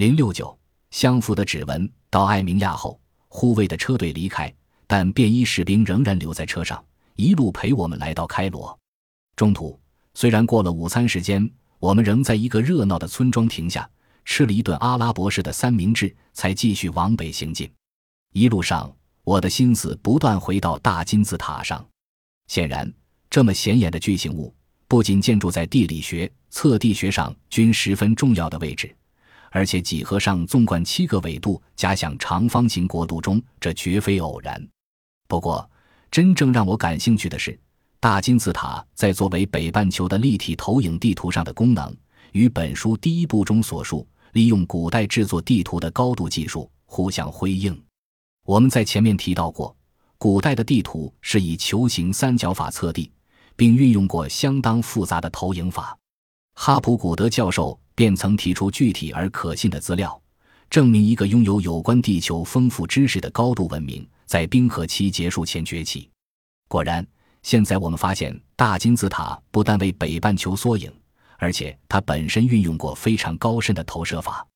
零六九相符的指纹。到艾明亚后，护卫的车队离开，但便衣士兵仍然留在车上，一路陪我们来到开罗。中途虽然过了午餐时间，我们仍在一个热闹的村庄停下，吃了一顿阿拉伯式的三明治，才继续往北行进。一路上，我的心思不断回到大金字塔上。显然，这么显眼的巨型物，不仅建筑在地理学、测地学上均十分重要的位置。而且几何上纵贯七个纬度，假想长方形国度中，这绝非偶然。不过，真正让我感兴趣的是，大金字塔在作为北半球的立体投影地图上的功能，与本书第一部中所述利用古代制作地图的高度技术互相辉映。我们在前面提到过，古代的地图是以球形三角法测地，并运用过相当复杂的投影法。哈普古德教授。便曾提出具体而可信的资料，证明一个拥有有关地球丰富知识的高度文明在冰河期结束前崛起。果然，现在我们发现大金字塔不但为北半球缩影，而且它本身运用过非常高深的投射法。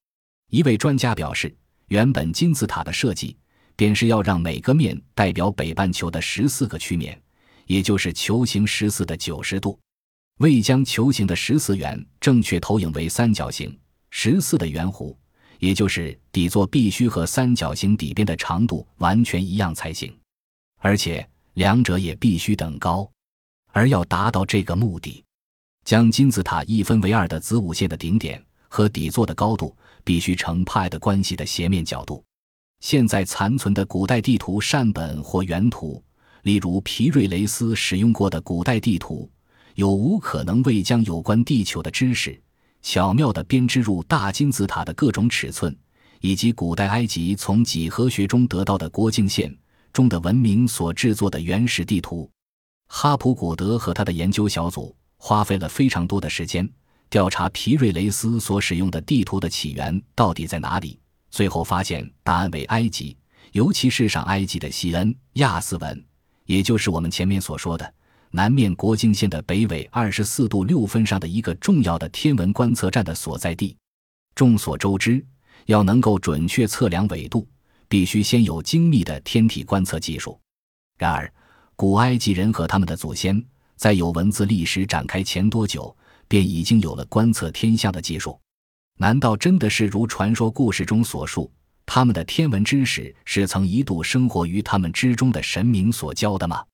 一位专家表示，原本金字塔的设计便是要让每个面代表北半球的十四个曲面，也就是球形十四的九十度。为将球形的十四圆正确投影为三角形十四的圆弧，也就是底座必须和三角形底边的长度完全一样才行，而且两者也必须等高。而要达到这个目的，将金字塔一分为二的子午线的顶点和底座的高度必须成派的关系的斜面角度。现在残存的古代地图善本或原图，例如皮瑞雷斯使用过的古代地图。有无可能未将有关地球的知识巧妙地编织入大金字塔的各种尺寸，以及古代埃及从几何学中得到的国境线中的文明所制作的原始地图？哈普古德和他的研究小组花费了非常多的时间调查皮瑞雷斯所使用的地图的起源到底在哪里。最后发现答案为埃及，尤其是上埃及的西恩亚斯文，也就是我们前面所说的。南面国境线的北纬二十四度六分上的一个重要的天文观测站的所在地。众所周知，要能够准确测量纬度，必须先有精密的天体观测技术。然而，古埃及人和他们的祖先在有文字历史展开前多久，便已经有了观测天象的技术？难道真的是如传说故事中所述，他们的天文知识是曾一度生活于他们之中的神明所教的吗？